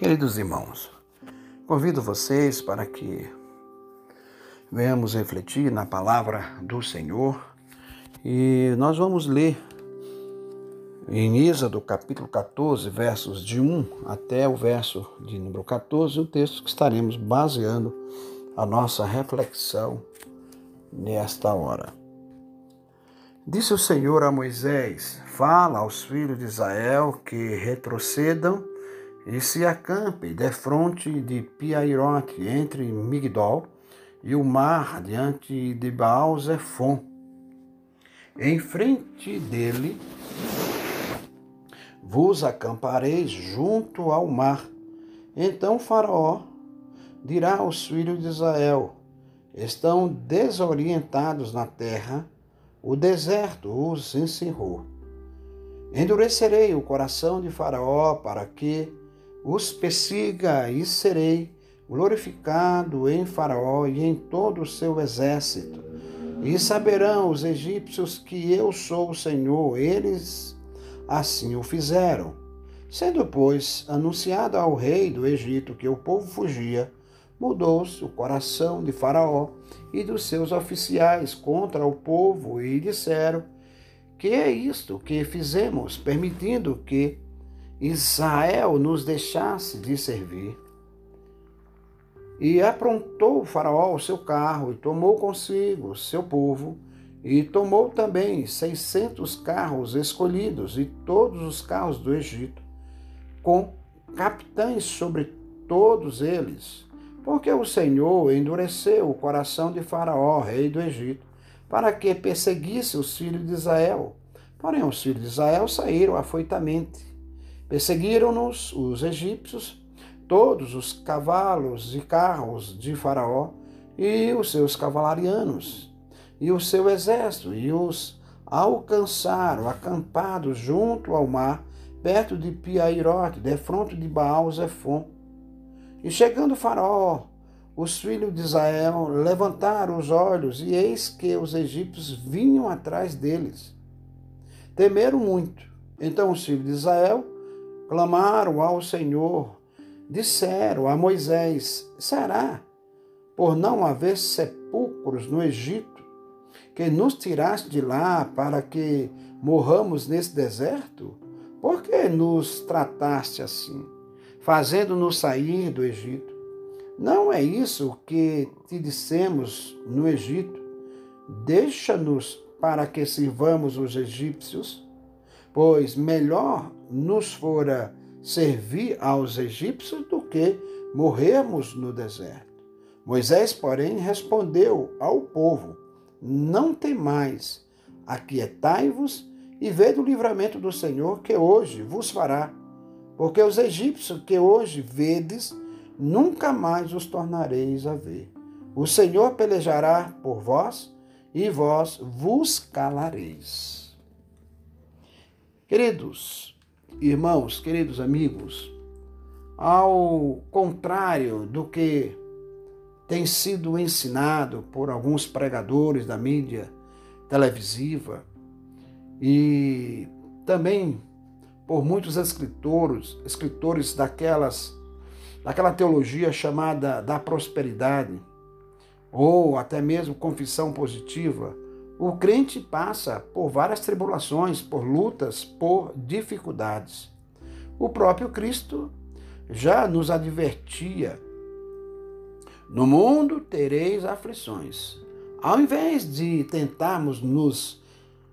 Queridos irmãos, convido vocês para que venhamos refletir na palavra do Senhor e nós vamos ler em Êxodo capítulo 14, versos de 1 até o verso de número 14, o texto que estaremos baseando a nossa reflexão nesta hora. Disse o Senhor a Moisés: Fala aos filhos de Israel que retrocedam e se acampe defronte de Piairote, entre Migdol e o mar, diante de Baal Zephon. Em frente dele vos acampareis junto ao mar. Então Faraó dirá aos filhos de Israel: Estão desorientados na terra, o deserto os encerrou. Endurecerei o coração de Faraó para que os persiga e serei glorificado em Faraó e em todo o seu exército. E saberão os egípcios que eu sou o Senhor, eles assim o fizeram. Sendo, pois, anunciado ao rei do Egito que o povo fugia, mudou-se o coração de Faraó e dos seus oficiais contra o povo e disseram: Que é isto que fizemos, permitindo que Israel nos deixasse de servir. E aprontou o faraó o seu carro e tomou consigo seu povo e tomou também seiscentos carros escolhidos e todos os carros do Egito, com capitães sobre todos eles, porque o Senhor endureceu o coração de Faraó, rei do Egito, para que perseguisse os filhos de Israel. Porém, os filhos de Israel saíram afoitamente Perseguiram-nos os egípcios, todos os cavalos e carros de Faraó e os seus cavalarianos, e o seu exército, e os alcançaram acampados junto ao mar, perto de Piairote, defronte de Baal Zephon. E chegando Faraó, os filhos de Israel levantaram os olhos, e eis que os egípcios vinham atrás deles. Temeram muito. Então os filhos de Israel clamaram ao Senhor, disseram a Moisés: Será por não haver sepulcros no Egito que nos tiraste de lá para que morramos nesse deserto? Por que nos trataste assim, fazendo-nos sair do Egito? Não é isso que te dissemos no Egito? Deixa-nos para que sirvamos os egípcios? Pois melhor nos fora servir aos egípcios do que morrermos no deserto. Moisés, porém, respondeu ao povo: Não temais, aquietai-vos e vede o livramento do Senhor que hoje vos fará. Porque os egípcios que hoje vedes, nunca mais os tornareis a ver. O Senhor pelejará por vós e vós vos calareis. Queridos irmãos, queridos amigos, ao contrário do que tem sido ensinado por alguns pregadores da mídia televisiva e também por muitos escritores, escritores daquelas daquela teologia chamada da prosperidade ou até mesmo confissão positiva, o crente passa por várias tribulações, por lutas, por dificuldades. O próprio Cristo já nos advertia: no mundo tereis aflições. Ao invés de tentarmos nos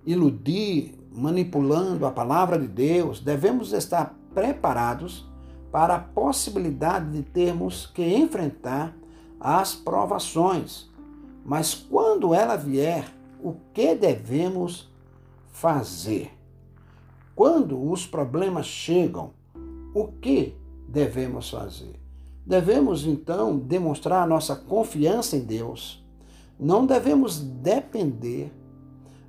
iludir manipulando a palavra de Deus, devemos estar preparados para a possibilidade de termos que enfrentar as provações. Mas quando ela vier, o que devemos fazer. Quando os problemas chegam, o que devemos fazer? Devemos então demonstrar nossa confiança em Deus. Não devemos depender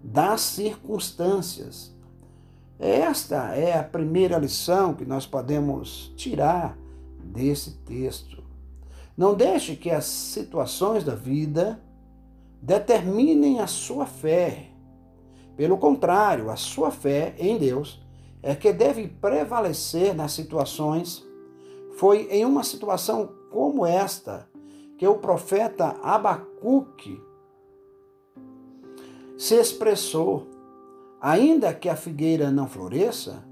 das circunstâncias. Esta é a primeira lição que nós podemos tirar desse texto. Não deixe que as situações da vida determinem a sua fé. Pelo contrário, a sua fé em Deus é que deve prevalecer nas situações. Foi em uma situação como esta que o profeta Abacuque se expressou: ainda que a figueira não floresça,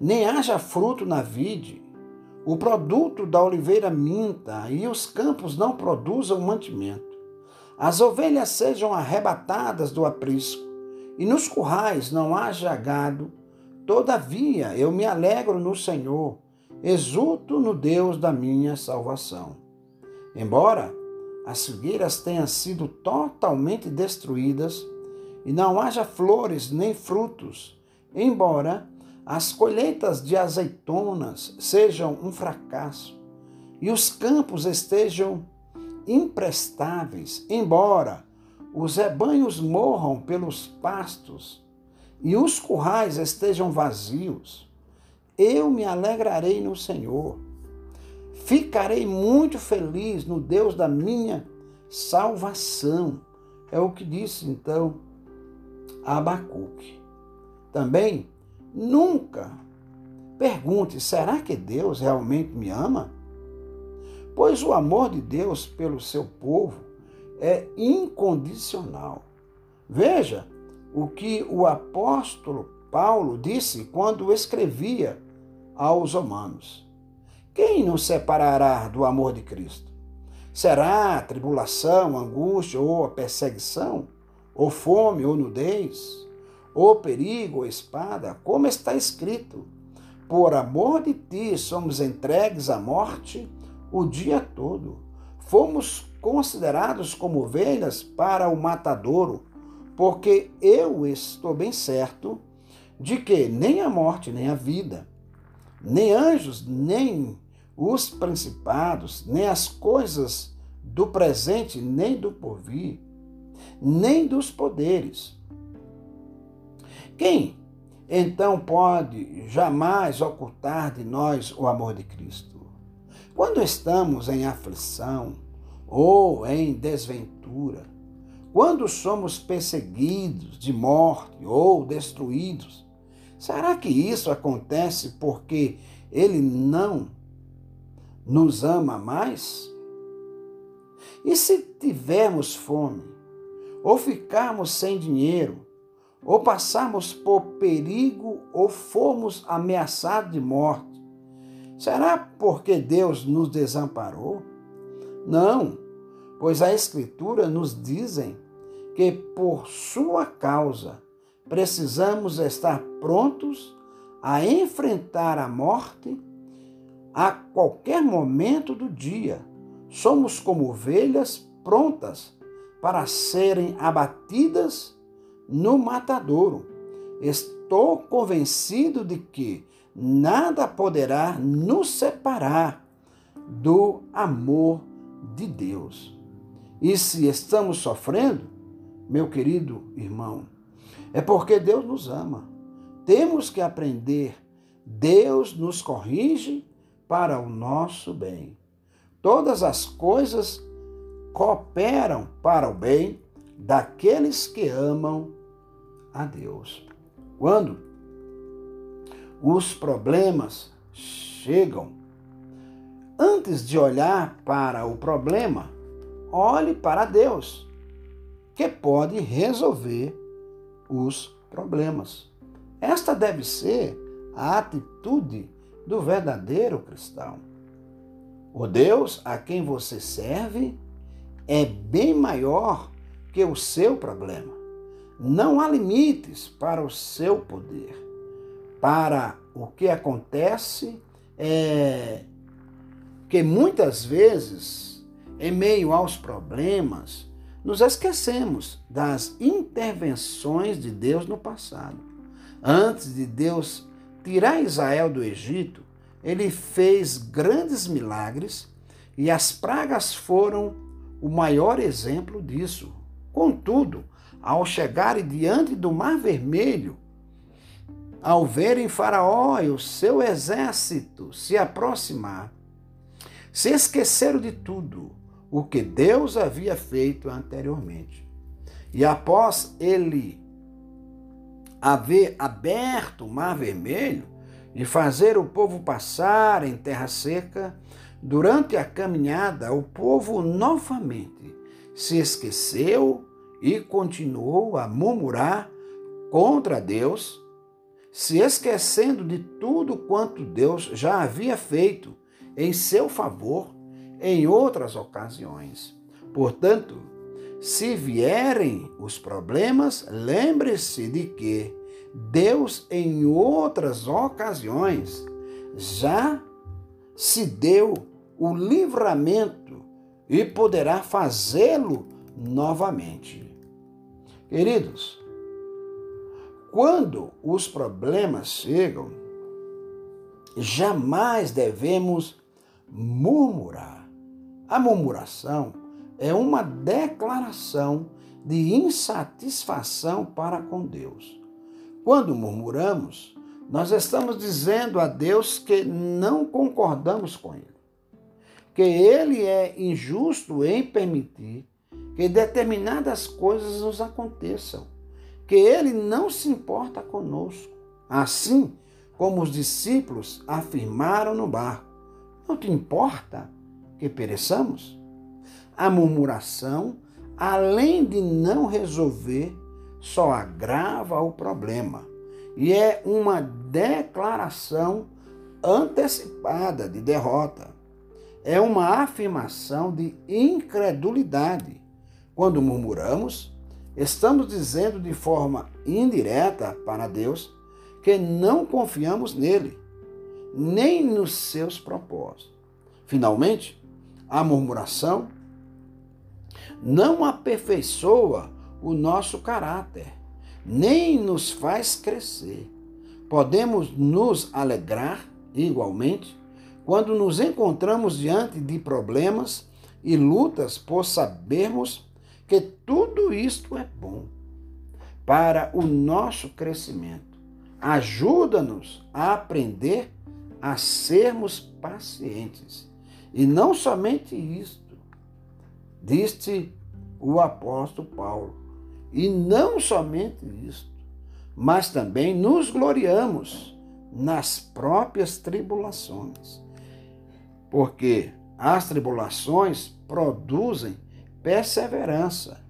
nem haja fruto na vide, o produto da oliveira minta e os campos não produzam mantimento, as ovelhas sejam arrebatadas do aprisco e nos currais não haja gado, todavia eu me alegro no Senhor, exulto no Deus da minha salvação. Embora as figueiras tenham sido totalmente destruídas e não haja flores nem frutos, embora as colheitas de azeitonas sejam um fracasso e os campos estejam imprestáveis, embora os rebanhos morram pelos pastos e os currais estejam vazios, eu me alegrarei no Senhor. Ficarei muito feliz no Deus da minha salvação. É o que disse então Abacuque. Também Nunca pergunte: será que Deus realmente me ama? Pois o amor de Deus pelo seu povo é incondicional. Veja o que o apóstolo Paulo disse quando escrevia aos Romanos: Quem nos separará do amor de Cristo? Será tribulação, angústia ou a perseguição, ou fome ou nudez? ou perigo ou espada, como está escrito: Por amor de ti somos entregues à morte o dia todo. Fomos considerados como ovelhas para o matadouro, porque eu estou bem certo de que nem a morte, nem a vida, nem anjos, nem os principados, nem as coisas do presente, nem do porvir, nem dos poderes, quem então pode jamais ocultar de nós o amor de Cristo? Quando estamos em aflição ou em desventura, quando somos perseguidos de morte ou destruídos, será que isso acontece porque Ele não nos ama mais? E se tivermos fome, ou ficarmos sem dinheiro, ou passarmos por perigo ou formos ameaçados de morte, será porque Deus nos desamparou? Não, pois a Escritura nos dizem que por sua causa precisamos estar prontos a enfrentar a morte a qualquer momento do dia. Somos como ovelhas prontas para serem abatidas no matadouro. Estou convencido de que nada poderá nos separar do amor de Deus. E se estamos sofrendo, meu querido irmão, é porque Deus nos ama. Temos que aprender. Deus nos corrige para o nosso bem. Todas as coisas cooperam para o bem daqueles que amam a Deus. Quando os problemas chegam, antes de olhar para o problema, olhe para Deus, que pode resolver os problemas. Esta deve ser a atitude do verdadeiro cristão. O Deus a quem você serve é bem maior que o seu problema. Não há limites para o seu poder. Para o que acontece é que muitas vezes, em meio aos problemas, nos esquecemos das intervenções de Deus no passado. Antes de Deus tirar Israel do Egito, ele fez grandes milagres e as pragas foram o maior exemplo disso. Contudo, ao chegarem diante do Mar Vermelho, ao verem Faraó e o seu exército se aproximar, se esqueceram de tudo o que Deus havia feito anteriormente. E após ele haver aberto o Mar Vermelho e fazer o povo passar em terra seca, durante a caminhada, o povo novamente se esqueceu e continuou a murmurar contra Deus, se esquecendo de tudo quanto Deus já havia feito em seu favor em outras ocasiões. Portanto, se vierem os problemas, lembre-se de que Deus, em outras ocasiões, já se deu o livramento e poderá fazê-lo novamente. Queridos, quando os problemas chegam, jamais devemos murmurar. A murmuração é uma declaração de insatisfação para com Deus. Quando murmuramos, nós estamos dizendo a Deus que não concordamos com Ele, que Ele é injusto em permitir que determinadas coisas nos aconteçam, que Ele não se importa conosco, assim como os discípulos afirmaram no barco. Não te importa que pereçamos? A murmuração, além de não resolver, só agrava o problema e é uma declaração antecipada de derrota. É uma afirmação de incredulidade. Quando murmuramos, estamos dizendo de forma indireta para Deus que não confiamos nele nem nos seus propósitos. Finalmente, a murmuração não aperfeiçoa o nosso caráter, nem nos faz crescer. Podemos nos alegrar igualmente quando nos encontramos diante de problemas e lutas por sabermos que tudo isto é bom para o nosso crescimento. Ajuda-nos a aprender a sermos pacientes. E não somente isto, disse o apóstolo Paulo. E não somente isto, mas também nos gloriamos nas próprias tribulações. Porque as tribulações produzem perseverança,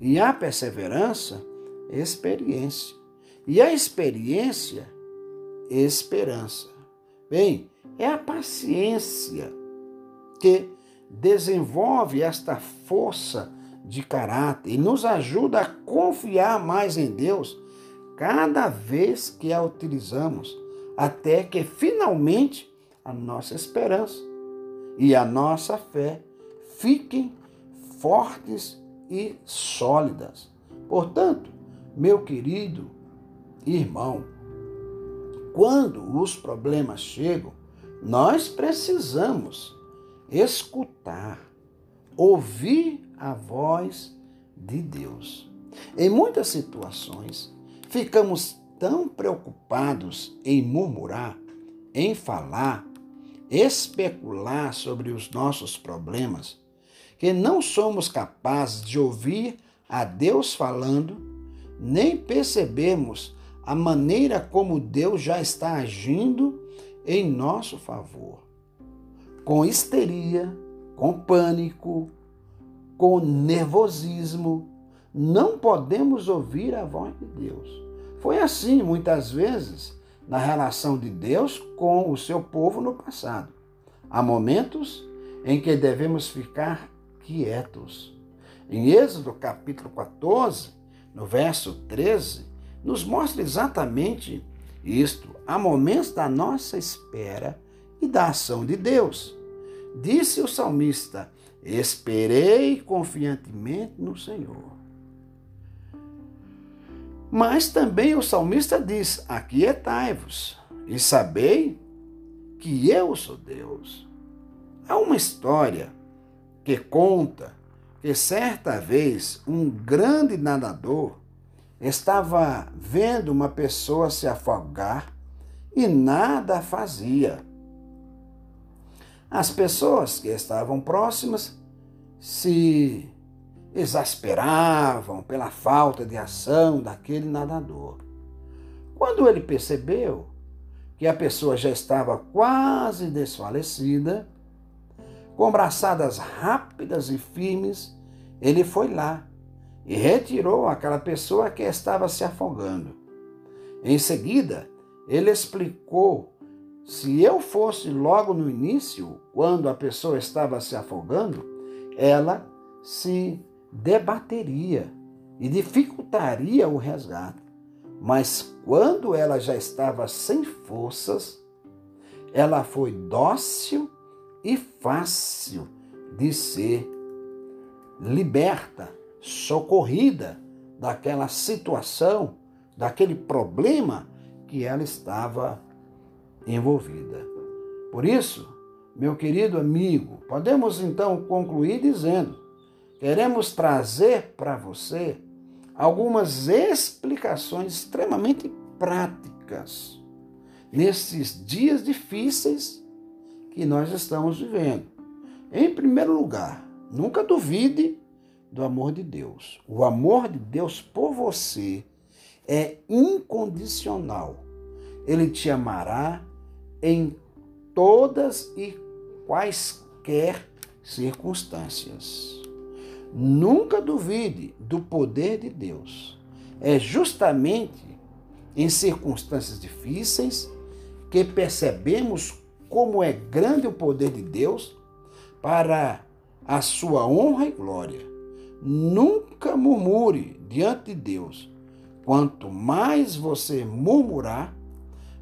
e a perseverança, experiência, e a experiência, esperança. Bem, é a paciência que desenvolve esta força de caráter e nos ajuda a confiar mais em Deus cada vez que a utilizamos, até que finalmente a nossa esperança e a nossa fé fiquem fortes e sólidas. Portanto, meu querido irmão, quando os problemas chegam, nós precisamos escutar, ouvir a voz de Deus. Em muitas situações, ficamos tão preocupados em murmurar, em falar, especular sobre os nossos problemas, que não somos capazes de ouvir a Deus falando, nem percebemos a maneira como Deus já está agindo em nosso favor. Com histeria, com pânico, com nervosismo, não podemos ouvir a voz de Deus. Foi assim, muitas vezes, na relação de Deus com o seu povo no passado. Há momentos em que devemos ficar quietos. Em Êxodo capítulo 14, no verso 13, nos mostra exatamente isto. Há momentos da nossa espera e da ação de Deus. Disse o salmista: Esperei confiantemente no Senhor. Mas também o salmista diz: Aquietai-vos e sabei que eu sou Deus. Há uma história que conta que certa vez um grande nadador estava vendo uma pessoa se afogar e nada fazia. As pessoas que estavam próximas se exasperavam pela falta de ação daquele nadador. Quando ele percebeu que a pessoa já estava quase desfalecida, com braçadas rápidas e firmes, ele foi lá e retirou aquela pessoa que estava se afogando. Em seguida, ele explicou: se eu fosse logo no início, quando a pessoa estava se afogando, ela se debateria e dificultaria o resgate. Mas quando ela já estava sem forças, ela foi dócil e fácil de ser liberta, socorrida daquela situação, daquele problema que ela estava envolvida. Por isso, meu querido amigo, podemos então concluir dizendo: queremos trazer para você algumas explicações extremamente práticas nesses dias difíceis que nós estamos vivendo. Em primeiro lugar, nunca duvide do amor de Deus. O amor de Deus por você é incondicional. Ele te amará em todas e quaisquer circunstâncias. Nunca duvide do poder de Deus. É justamente em circunstâncias difíceis que percebemos como é grande o poder de Deus para a sua honra e glória. Nunca murmure diante de Deus. Quanto mais você murmurar,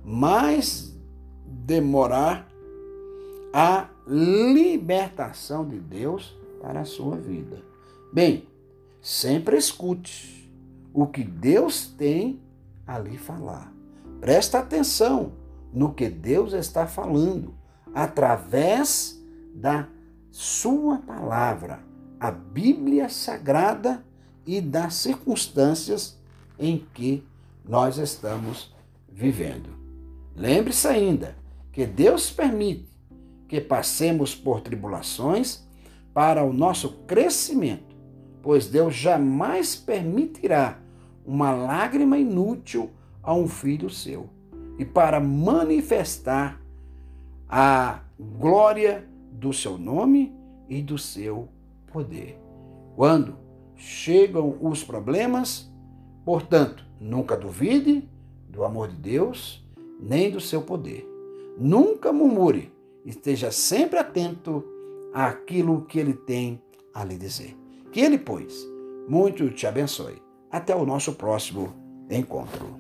mais demorar a libertação de Deus para a sua vida. Bem, sempre escute o que Deus tem a lhe falar. Presta atenção no que Deus está falando através da sua palavra, a Bíblia Sagrada e das circunstâncias em que nós estamos vivendo. Lembre-se ainda que Deus permite que passemos por tribulações para o nosso crescimento pois Deus jamais permitirá uma lágrima inútil a um filho seu. E para manifestar a glória do seu nome e do seu poder. Quando chegam os problemas, portanto, nunca duvide do amor de Deus nem do seu poder. Nunca murmure, esteja sempre atento àquilo que ele tem a lhe dizer. Que ele, pois, muito te abençoe. Até o nosso próximo encontro.